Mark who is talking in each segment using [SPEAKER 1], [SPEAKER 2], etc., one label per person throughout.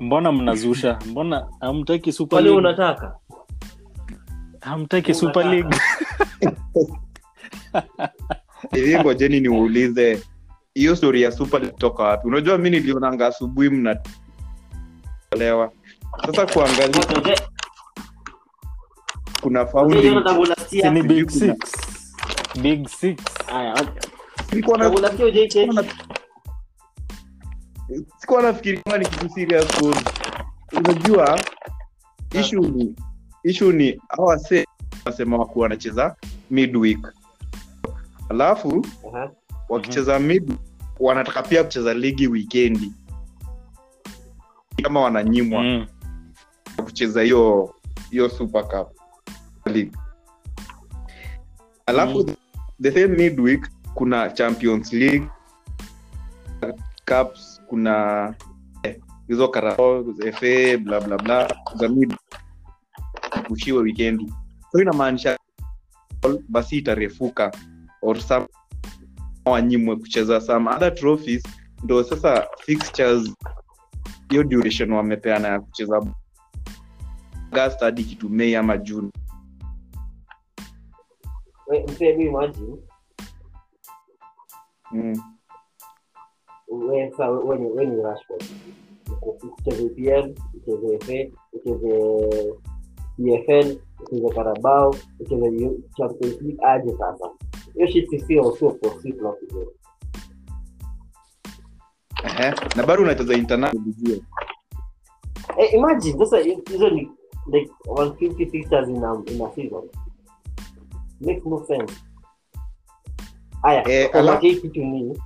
[SPEAKER 1] mbona mnazusha? Mbona hamtaki super
[SPEAKER 2] unataka?
[SPEAKER 1] Hamtaki super league.
[SPEAKER 3] Hivi ngojeni niulize hiyo stori ya super toka wapi? Unajua mi nilionanga asubuhi mnalewa sasa kuangalia kuna founding
[SPEAKER 1] big six. Big six
[SPEAKER 3] sikuwa nafikiri kama ni kitu serious unajua ishu ni ishu ni awase wanasema waku wanacheza midweek alafu
[SPEAKER 2] Aha.
[SPEAKER 3] wakicheza mid wanataka pia kucheza ligi wikendi kama wananyimwa
[SPEAKER 1] mm.
[SPEAKER 3] kucheza hiyo hiyo super cup league alafu
[SPEAKER 1] Mm.
[SPEAKER 3] the same midweek kuna champions league cups kuna eh, hizo Carabao, fa bla bla bla wikendi so inamaanisha basi itarefuka or some wanyimwe kucheza some other trophies. Ndo sasa fixtures hiyo duration wamepeana ya kucheza August hadi kitu Mei ama
[SPEAKER 2] juni Wait, imagine.
[SPEAKER 3] Mm.
[SPEAKER 2] We sa we ni Rashford ucheze EPL ucheze FA ucheze EFL ucheze Carabao ucheze Champions League aje sasa hiyo shit si sio sio possible it.
[SPEAKER 3] Ehe. na bado unacheza international.
[SPEAKER 2] Eh, imagine sasa hizo ni like 150 fixtures in a, in a season makes no sense aya
[SPEAKER 3] Eh,
[SPEAKER 2] hii kitu ni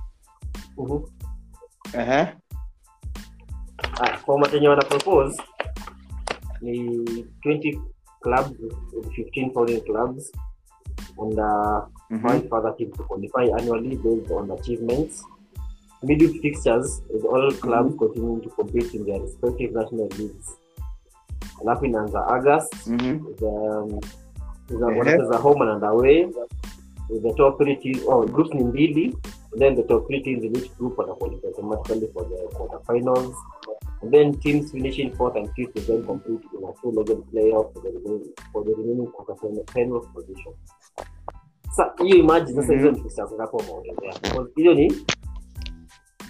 [SPEAKER 2] Mhm.
[SPEAKER 3] Ehe.
[SPEAKER 2] Ah, format yenye wana propose ni 20 clubs 15 foreign clubs and uh,
[SPEAKER 3] Mhm.
[SPEAKER 2] five further teams to qualify annually based on achievements midweek fixtures with all clubs continuing to compete in their respective national leagues alafu inaanza august
[SPEAKER 3] Mhm.
[SPEAKER 2] with, um, the-
[SPEAKER 3] Ehe.
[SPEAKER 2] wanacheza home and away with the top three teams oh groups ni mbili and then the top three teams in each group wana qualify. Automatically for the quarterfinals. And then teams finishing fourth and fifth will then compete in a two-legged playoff for the remaining for the remaining quarterfinal position. Sa hiyo imagine sasa
[SPEAKER 3] Mhm.
[SPEAKER 2] hizo ni fixtures ngapo wameongezea Because hiyo ni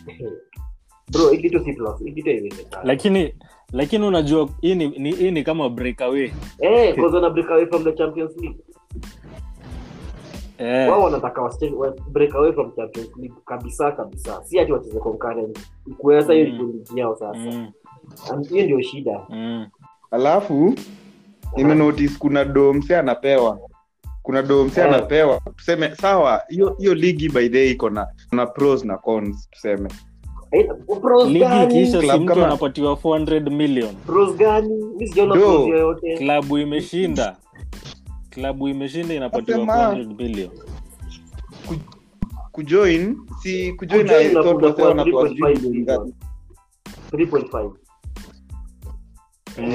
[SPEAKER 2] bro hii kitu si plus hii kitu haiwezekani
[SPEAKER 1] lakini lakini unajua hii ni, ni, hii ni kama breakaway.
[SPEAKER 2] Eh break away from the champions league
[SPEAKER 1] eh,
[SPEAKER 2] wao wanataka wa break away from champions league kabisa kabisa. Si ati wacheze concurrent kuweza hiyo
[SPEAKER 1] Mm.
[SPEAKER 2] ligi yao sasa.
[SPEAKER 1] Mm,
[SPEAKER 2] hiyo ndio shida.
[SPEAKER 1] Mm.
[SPEAKER 3] alafu nimenotice kuna domse anapewa. Kuna domse
[SPEAKER 2] yeah.
[SPEAKER 3] anapewa. Tuseme sawa hiyo hiyo ligi by the way iko na na pros na cons tuseme.
[SPEAKER 2] Eh,
[SPEAKER 1] anapatiwa 400 million. Klabu imeshinda klabu imeshinda inapatiwa
[SPEAKER 3] Nasema-
[SPEAKER 1] 400
[SPEAKER 3] kujoin si kujoin
[SPEAKER 2] Kujoin
[SPEAKER 3] I thought
[SPEAKER 2] unakuja
[SPEAKER 3] wase
[SPEAKER 2] kwa
[SPEAKER 3] wanatoa
[SPEAKER 2] 3.5
[SPEAKER 3] sijui
[SPEAKER 2] billion. 3.5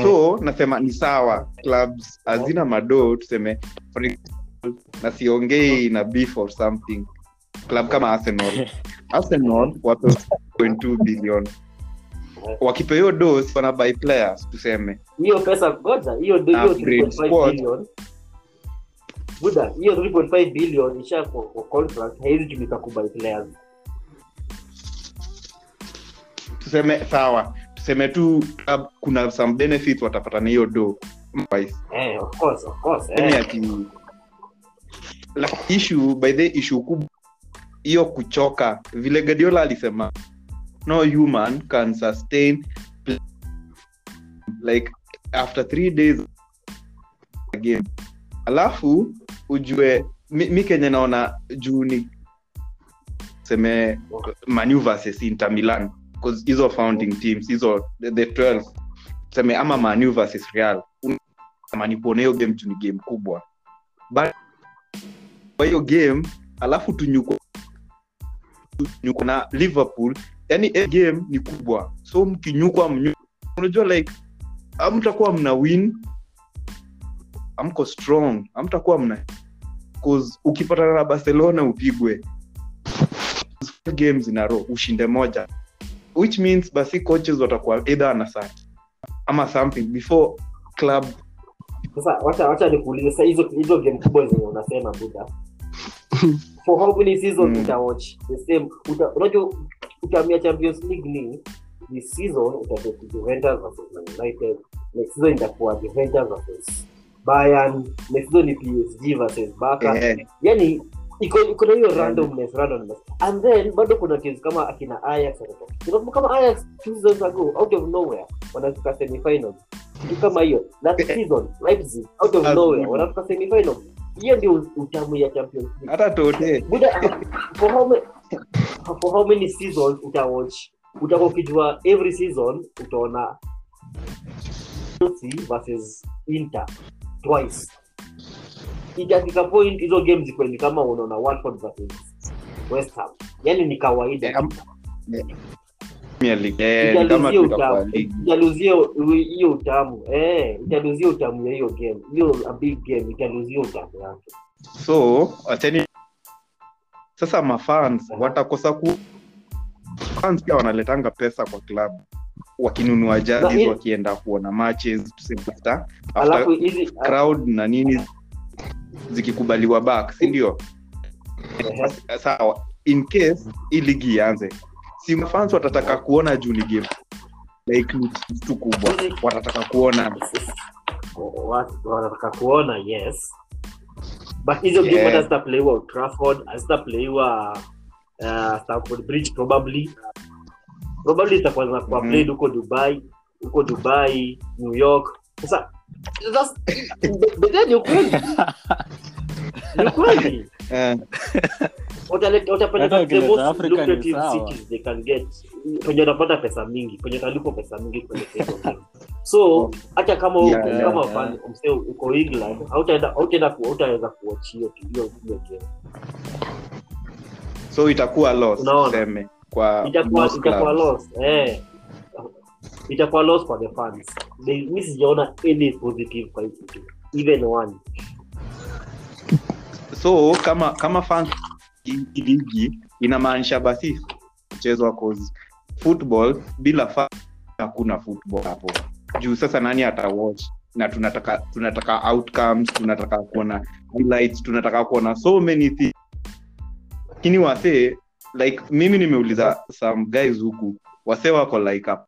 [SPEAKER 3] so nasema ni sawa. Clubs hazina madoo tuseme for na siongei na beef or something. Club kama arsenal. Arsenal wape 2 billion. Wakipe hiyo dos wana buy players tuseme.
[SPEAKER 2] Hiyo pesa goja hiyo hiyo 3.5 billion buda hiyo 3.5 billion isha kwa kwa contract haiwezi tumika kubuy players.
[SPEAKER 3] Tuseme sawa. Tuseme tu uh, kuna some benefits watapata na hiyo do Otherwise,
[SPEAKER 2] eh of course of course
[SPEAKER 3] yani
[SPEAKER 2] eh
[SPEAKER 3] ati like issue by the issue kubwa hiyo kuchoka. Vile gadiola alisema no human can sustain like after three days again alafu ujue mi, mi kenya naona juu ni seme manu versus inter milan hizo founding teams hizo the, the 12 seme ama manu versus real tamani kuona hiyo game juu ni game kubwa. But kwa hiyo game alafu tunyuko nyuko na liverpool yani game ni kubwa. So mkinyukwa unajua like amtakuwa mna win amko strong amtakuwa mna cause ukipatana na barcelona upigwe. Games in a row ushinde moja. Which means basi coaches watakuwa either anasa ama something before club.
[SPEAKER 2] Sasa wacha wacha nikuulize sasa hizo hizo game kubwa zenye unasema buda for how many seasons
[SPEAKER 3] Mm.
[SPEAKER 2] utawatch? The same uta, unajua utamia champions league ni this season utakuwa Juventus versus United. Next season itakuwa Juventus versus Bayern next season ni PSG versus Barca.
[SPEAKER 3] Yeah.
[SPEAKER 2] yani iko iko na hiyo randomness randomness. And then bado kuna teams kama akina Ajax unakumbuka kama Ajax two seasons ago out of nowhere wanafika semifinals. Kitu kama hiyo last season Leipzig out of nowhere wanafika semifinals. Hiyo ndio utamu ya Champions League.
[SPEAKER 3] Hata tote
[SPEAKER 2] Buda, for how many for how many seasons utawatch? Utakuwa ukijua every season utaona Chelsea versus Inter twice. Ikafika point hizo game zikuwe ni kama unaona Watford versus West Ham. Yani ni kawaida.
[SPEAKER 3] Ligi
[SPEAKER 2] hiyo utamu. Eh utamu ya hiyo game. Hiyo big game italuzia utamu yake.
[SPEAKER 3] So wacheni sasa mafans watakosa ku fans pia wanaletanga pesa kwa club wakinunua jerseys wakienda kuona matches tuseme after, after
[SPEAKER 2] hizi
[SPEAKER 3] crowd na nini zikikubaliwa back si ndio? Sawa in case hii ligi ianze si mafans watataka kuona juu ni game like kitu kubwa. Watataka kuona.
[SPEAKER 2] Watu wanataka kuona yes. But hizo game
[SPEAKER 3] Yeah.
[SPEAKER 2] hata zitaplayiwa Trafford hazitaplayiwa uh, Stamford Bridge probably probably zitakuwa zinakuwa
[SPEAKER 3] Mhm.
[SPEAKER 2] played huko Dubai huko Dubai New York. Sasa that's- ni ukweli ni ukweli
[SPEAKER 3] eh,
[SPEAKER 1] ni
[SPEAKER 2] lucrative
[SPEAKER 1] sawa.
[SPEAKER 2] cities they can get? Penye utapata pesa mingi penye utalipwa pesa mingi kwenye so hata kama
[SPEAKER 3] Yeah,
[SPEAKER 1] yeah,
[SPEAKER 2] kama
[SPEAKER 1] yeah.
[SPEAKER 2] fan uko England hautaweza kuwatch hiyo hiyo hiyo game.
[SPEAKER 3] So itakuwa loss
[SPEAKER 2] no,
[SPEAKER 3] tuseme kwa
[SPEAKER 2] itakuwa itakuwa loss eh. Itakuwa loss kwa the fans. They- mi sijaona any positive kwa hiyo kitu even one.
[SPEAKER 3] So kama kama fans ligi inamaanisha basi kuchezwa cause football bila fan hakuna football hapo. Juu sasa nani atawatch na tunataka tunataka outcomes tunataka kuona highlights tunataka kuona so many things lakini wasee like mimi nimeuliza some guys huku wasee wako like up,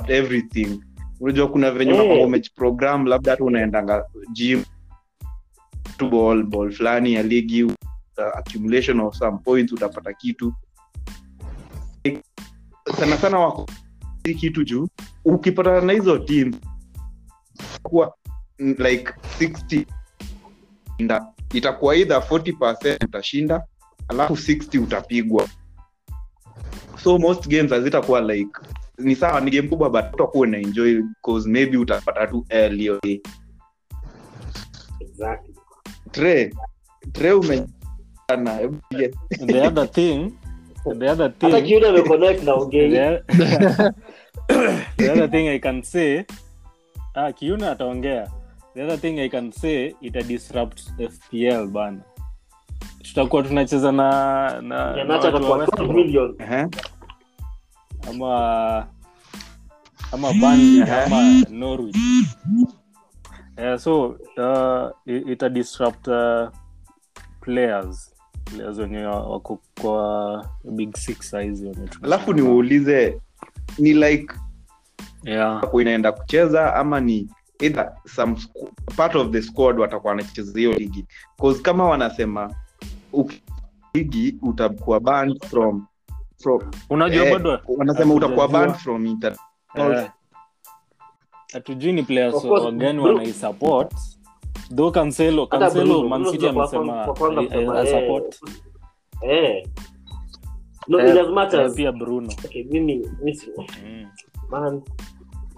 [SPEAKER 3] up everything unajua kuna venye
[SPEAKER 2] Eh.
[SPEAKER 3] hey. match program labda hata unaendanga gym tu ball ball fulani ya ligi uh, accumulation of some points utapata kitu Like, sana sana wako kitu juu ukipatana na hizo team kuwa mm, like 60 itakuwa idha 40 utashinda alafu 60 utapigwa. So most games hazitakuwa like ni sawa ni game kubwa but utakuwa na enjoy cause maybe utapata tu L
[SPEAKER 2] exactly.
[SPEAKER 3] Tre tre umejana
[SPEAKER 1] the other thing the other
[SPEAKER 2] hata
[SPEAKER 1] thing
[SPEAKER 2] ameconnect na ongei
[SPEAKER 1] the, the other thing i can say ah, kiuna ataongea. The other thing i can say ita disrupt fpl bana tutakuwa tunacheza na na, na
[SPEAKER 2] Yanacha
[SPEAKER 1] watu wa
[SPEAKER 2] atakuwa
[SPEAKER 1] West
[SPEAKER 2] 12
[SPEAKER 1] Brom.
[SPEAKER 2] million
[SPEAKER 3] Ehe.
[SPEAKER 1] ama ama Burnley ama Norwich. Yeah, so uh, ita disrupt uh, players players wenye wako kwa big six saizi
[SPEAKER 3] alafu niwaulize ni like
[SPEAKER 1] yeah.
[SPEAKER 3] inaenda kucheza ama ni either some squ- part of the squad watakuwa wanacheza hiyo ligi cause kama wanasema uki- ligi utakuwa banned from from
[SPEAKER 1] unajua
[SPEAKER 3] eh,
[SPEAKER 1] bado
[SPEAKER 3] wanasema utakuwa banned from inter
[SPEAKER 1] eh, hatujui ni players wagani wanaisupport. Though cancelo cancelo man city amesema I-
[SPEAKER 2] eh,
[SPEAKER 1] support
[SPEAKER 2] eh. No,
[SPEAKER 1] Eh,
[SPEAKER 2] as much
[SPEAKER 1] eh, pia bruno.
[SPEAKER 2] Okay, mimi mimi
[SPEAKER 1] mm.
[SPEAKER 2] man.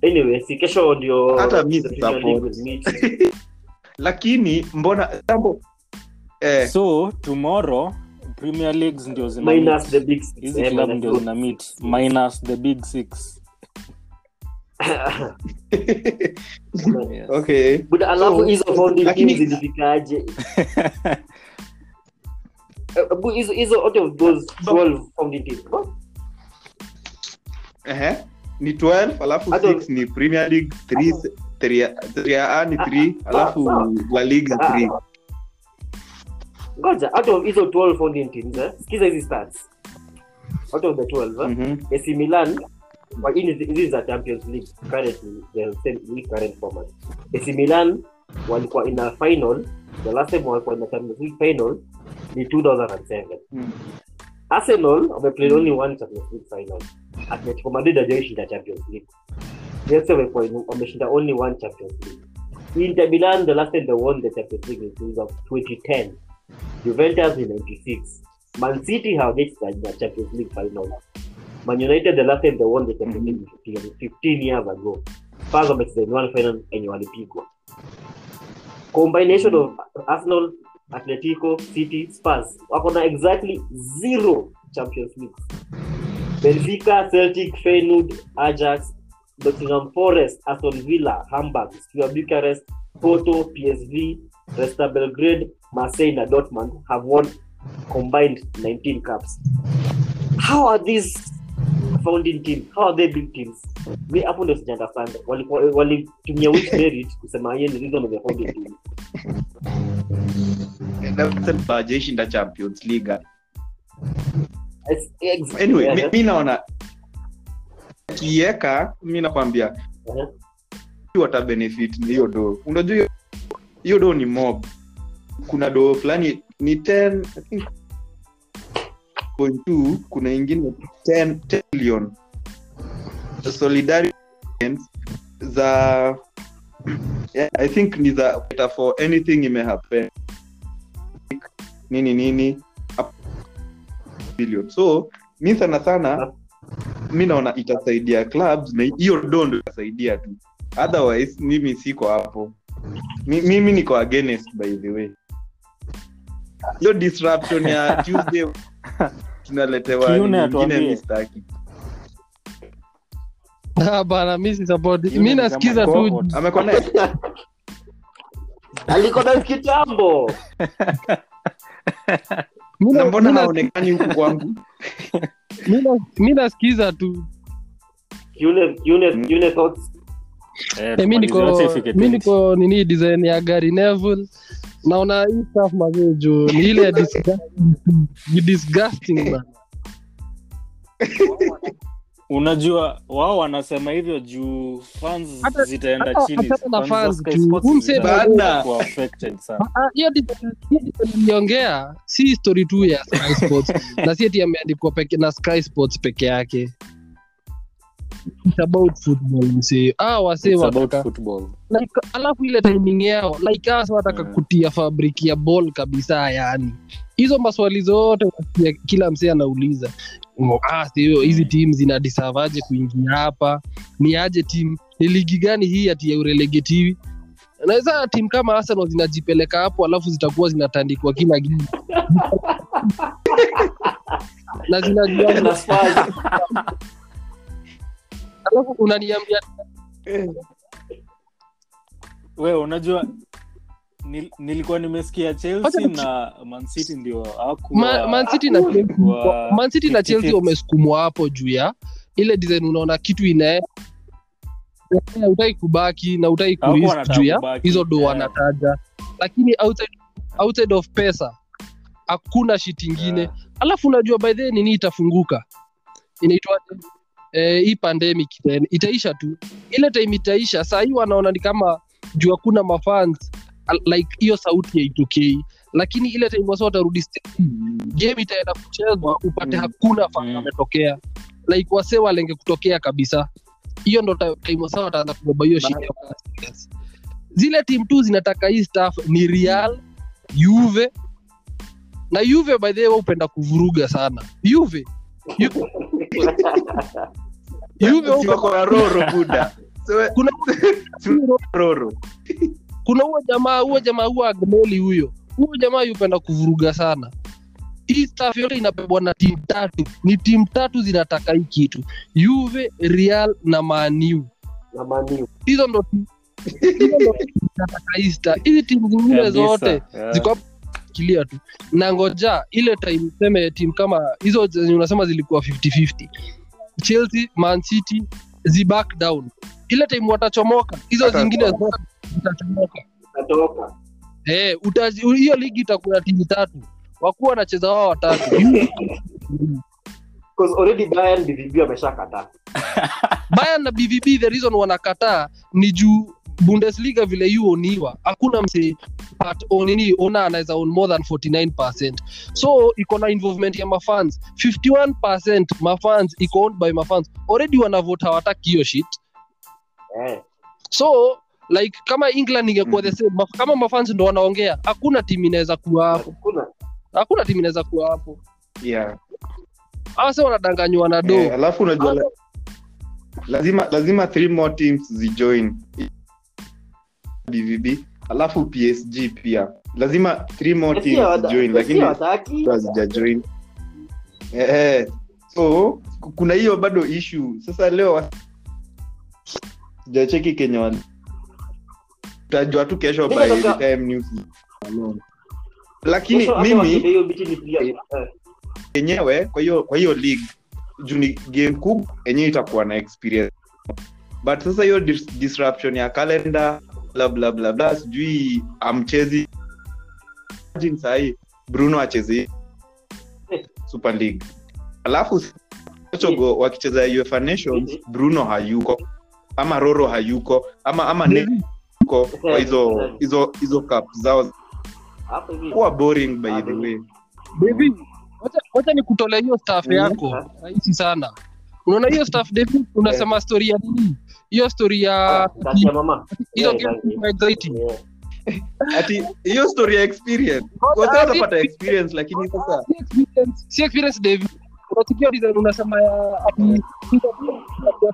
[SPEAKER 2] Anyway si kesho ndio
[SPEAKER 3] Hata mi
[SPEAKER 2] the
[SPEAKER 3] si
[SPEAKER 2] Premier League.
[SPEAKER 3] Support. lakini mbona jambo eh,
[SPEAKER 1] so tomorrow premier leagues ndio zina
[SPEAKER 2] minus
[SPEAKER 1] meet.
[SPEAKER 2] the big six,
[SPEAKER 1] hizi club ndio zina
[SPEAKER 2] mit
[SPEAKER 1] minus the big six.
[SPEAKER 3] Okay.
[SPEAKER 2] But alafu
[SPEAKER 3] So,
[SPEAKER 2] founding
[SPEAKER 3] lakini-
[SPEAKER 2] zilifikaje? Hizo hizo out of those 12 founding teams what?
[SPEAKER 3] Ehe, ni 12 alafu 6 ni premier league 3 3 ni 3 alafu la liga 3
[SPEAKER 2] ngoja out of hizo 12 founding teams eh? kiza hizi stats out of the 12 eh?
[SPEAKER 3] Mhm.
[SPEAKER 2] AC Milan kwa hii hizi za Champions League currently the same league current format AC Milan walikuwa in a final the last time walikuwa in a Champions League final ni 2007
[SPEAKER 3] Mm.
[SPEAKER 2] Arsenal wameplay only one Champions League final Atletico Madrid hajaishinda Champions League Chelsea wamekuwa wameshinda only one Champions League Inter Milan the last time they won the Champions League is 2010 Juventus in 96 Man City hawajaicheza the Champions League final. Man United the last time they won the Champions League was 15 15 years ago. Spurs wamecheza in one final yenye walipigwa combination mm. of Arsenal Atletico City Spurs wako na exactly zero Champions League Benfica Celtic Feyenoord Ajax Nottingham Forest Aston Villa Hamburg Slavia Bucharest Porto PSV Red Star Belgrade Marseille na Dortmund have won combined 19 cups. How are these founding teams how are they big teams? Mi hapo ndo sija understand walikuwa walitumia which merit kusema hiyo ni reason of the founding team?
[SPEAKER 3] Hawajaishinda champions league. Anyway
[SPEAKER 2] yeah,
[SPEAKER 3] mi, mi naona kieka mi nakwambia
[SPEAKER 2] Uh-huh.
[SPEAKER 3] watabenefit hiyo do unajua hiyo- do ni mob. Kuna do fulani ni 10 I think, point two, kuna ingine 10 10 solidarity za yeah, i think ni za for anything imehappen nini nini billion so mi sana sana mi naona itasaidia clubs na hiyo do ndo itasaidia tu. Otherwise mimi siko hapo Mi- mimi niko against by the way. Hiyo disruption ya tuesday tunaletewa ingine mistaki.
[SPEAKER 4] Ah, bana mi si mi nasikiza tu.
[SPEAKER 1] Cohort.
[SPEAKER 2] aliko na kitambo
[SPEAKER 3] mbona haonekani huku kwangu?
[SPEAKER 4] Mi nasikiza tu.
[SPEAKER 3] Mm.
[SPEAKER 2] Thoughts
[SPEAKER 1] Eh,
[SPEAKER 4] Eh, mi niko mi niko nini design ya gari Neville. Naona hii staff mazee juu ni ile disgusting. Man.
[SPEAKER 1] Unajua wao wanasema hivyo juu fans
[SPEAKER 4] Hata-
[SPEAKER 1] zitaenda
[SPEAKER 4] hata-
[SPEAKER 1] chini.
[SPEAKER 4] hata na
[SPEAKER 1] Fans za
[SPEAKER 4] fans
[SPEAKER 1] Sky
[SPEAKER 4] juu,
[SPEAKER 1] Sports
[SPEAKER 4] huu msee
[SPEAKER 1] zita-
[SPEAKER 3] bado-
[SPEAKER 1] kuwa affected sana.
[SPEAKER 4] Ah, si story tu ya Sky Sports. Na si ati ameandikwa na Sky Sports peke yake It's about football msee. Ah wasee wataka
[SPEAKER 1] football.
[SPEAKER 4] Like, alafu ile timing yao like us wataka
[SPEAKER 1] yeah.
[SPEAKER 4] kutia fabriki ya ball kabisa yani. Hizo maswali zote kila msee anauliza. Ngo, ah, sio hizi tim zinadisavaje kuingia hapa? Ni aje tim ni ligi gani hii ati ya urelegetivi naweza tim kama arsenal zinajipeleka hapo alafu zitakuwa zinatandikwa kila gii na zinajua. Alafu unaniambia
[SPEAKER 1] we unajua nil, nilikuwa nimesikia chelsea na mancity ndio
[SPEAKER 4] Ma- na Chelsea- Man City na Chelsea wamesukumwa hapo juu ya ile design unaona kitu ina utaki kubaki na utaki
[SPEAKER 1] Hawakuwa
[SPEAKER 4] juu ya hizo do
[SPEAKER 1] eh.
[SPEAKER 4] wanataja. Lakini outside, outside of pesa hakuna shit ingine.
[SPEAKER 1] Yeah.
[SPEAKER 4] alafu unajua by the nini itafunguka? Inaitwa eh, hii pandemic then itaisha tu. Ile time itaisha saa hii wanaona ni kama juu hakuna mafans like hiyo sauti haitokei. Lakini ile time wasa watarudi game itaenda kuchezwa upate
[SPEAKER 3] Mm.
[SPEAKER 4] hakuna fan
[SPEAKER 1] Mm.
[SPEAKER 4] ametokea. Like wase walenge kutokea kabisa. Hiyo ndo time wasa wataanza kubeba hiyo shida zile tim tu zinataka hii staff ni real juve. Na juve by the way upenda kuvuruga sana. Juve. Ju- Juve
[SPEAKER 3] So,
[SPEAKER 4] kuna
[SPEAKER 3] si roro.
[SPEAKER 4] Kuna huo jamaa huo jamaa huo agnoli huyo. Huo jamaa yupenda kuvuruga sana. Hii staff yote inapebwa na timu tatu. Ni timu tatu zinataka hii kitu. Juve real na maniu hizo ndo timu- hizo ndo timu zinataka hii staff. hizi timu zingine zote
[SPEAKER 1] yeah.
[SPEAKER 4] ziko hapo kilia tu. Na ngoja ile time seme timu kama hizo zenye unasema zilikuwa 50-50 chelsea man city ziback down. Ile time watachomoka. Hizo
[SPEAKER 3] Hata-
[SPEAKER 4] zingine zote zitachomoka.
[SPEAKER 2] Hiyo
[SPEAKER 4] Eh, hiyo ligi itakuwa timu tatu. Wakuwa wanacheza wao watatu.
[SPEAKER 2] Already Bayern BVB ameshakataa.
[SPEAKER 4] Bayern na bvb the reason wanakataa ni juu bundesliga vile yuoniwa hakuna mse but onini ona anaweza on more than 49 so iko na involvement ya mafans. 51 mafans iko owned by mafans. Already wanavota hawataki hiyo shit.
[SPEAKER 2] Eh.
[SPEAKER 4] so like kama england ingekuwa the same maf- kama mafans ndo wanaongea hakuna timu inaweza kuwa hapo. Hakuna. Timu inaweza kuwa hapo.
[SPEAKER 3] Yeah.
[SPEAKER 4] hasa wanadanganywa na do
[SPEAKER 3] yeah, alafu unajua lazima lazima three more teams zijoin bvb alafu psg pia lazima three more teams zijoin lakini hazijajoin eh, eh. so kuna hiyo bado issue sasa leo sijacheki kenya tajua tu kesho by the time news lakini mimi Eh. yenyewe kwa hiyo kwa hiyo league juu ni game kubwa yenyewe itakuwa na experience but sasa hiyo dis disruption ya calendar bla bla bla bla. Sijui amchezi sahii bruno acheze super league. Alafu chogo wakicheza uefa nations bruno hayuko. Ama roro hayuko. Ama ama ne yuko kwa hizo hizo hizo cup zao. Kuwa boring by the way.
[SPEAKER 4] Wacha- wacha nikutolea hiyo staff
[SPEAKER 3] Mm.
[SPEAKER 4] yako. Rahisi sana unaona hiyo staff David? Unasema story ya nini? Hiyo story ya
[SPEAKER 2] Ah,
[SPEAKER 4] hizo
[SPEAKER 2] Yeah, yeah. Yeah.
[SPEAKER 3] ati hiyo story ya experience. Watapata experience lakini sasa
[SPEAKER 4] si experience- si experience David. Unasikia design unasema ya ati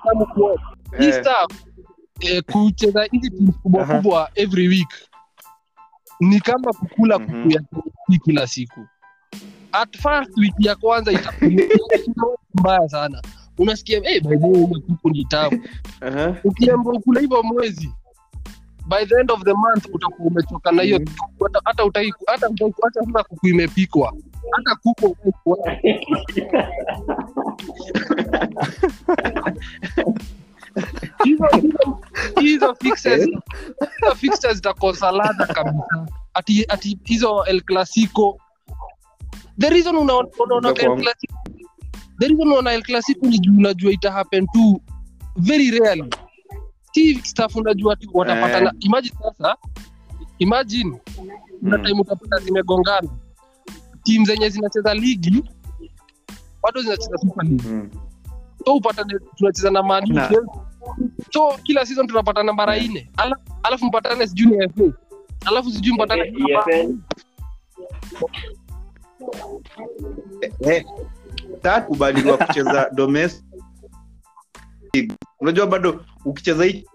[SPEAKER 4] tamu kuona. hii
[SPEAKER 3] eh,
[SPEAKER 4] staff eh, kucheza hizi teams kubwa kubwa every week ni kama kukula
[SPEAKER 3] Mhm.
[SPEAKER 4] kuku ya kuku kila siku. At first wiki ya kwanza itakuwa mbaya sana unasikia hey, by the way kuku ni tamu.
[SPEAKER 3] Aha.
[SPEAKER 4] ukiamba ukula hivyo mwezi by the end of the month utakuwa umechoka na hiyo
[SPEAKER 3] Mhm.
[SPEAKER 4] hata hata utaki hata hata sasa kuku imepikwa. Hata kuku hizo hizo- hizo fixes hizo fixtures zitakosa ladha kabisa. Ati ati hizo el clasico. The reason unaona el clasico the reason unaona el clasico ni juu unajua ita happen to very rarely si stuff unajua tu watapatana imagine sasa imagine kuna
[SPEAKER 3] Mm.
[SPEAKER 4] time utapata zimegongana timu zenye zinacheza ligi bado zinacheza super league
[SPEAKER 3] Mm.
[SPEAKER 4] so upatane tunacheza na Man U, so kila season tunapatana mara
[SPEAKER 3] Yeah.
[SPEAKER 4] Ala- alafu mpatane sijui ni FA alafu sijui mpatane
[SPEAKER 2] EFL.
[SPEAKER 3] Eh, taa kucheza domestic. Unajua bado ukicheza hii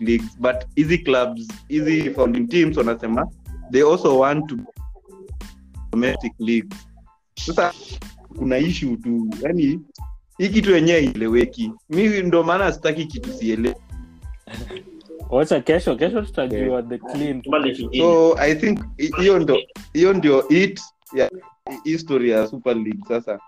[SPEAKER 3] leagues but hizi clubs hizi founding teams wanasema they also want to domestic league sasa kuna ishu tu yani hii kitu yenyewe ileweki mi ndo maana sitaki kitu siele
[SPEAKER 1] wacha kesho kesho tutajua the clean.
[SPEAKER 3] So i think hi- hiyo ndio hiyo ndio it ya history ya super league sasa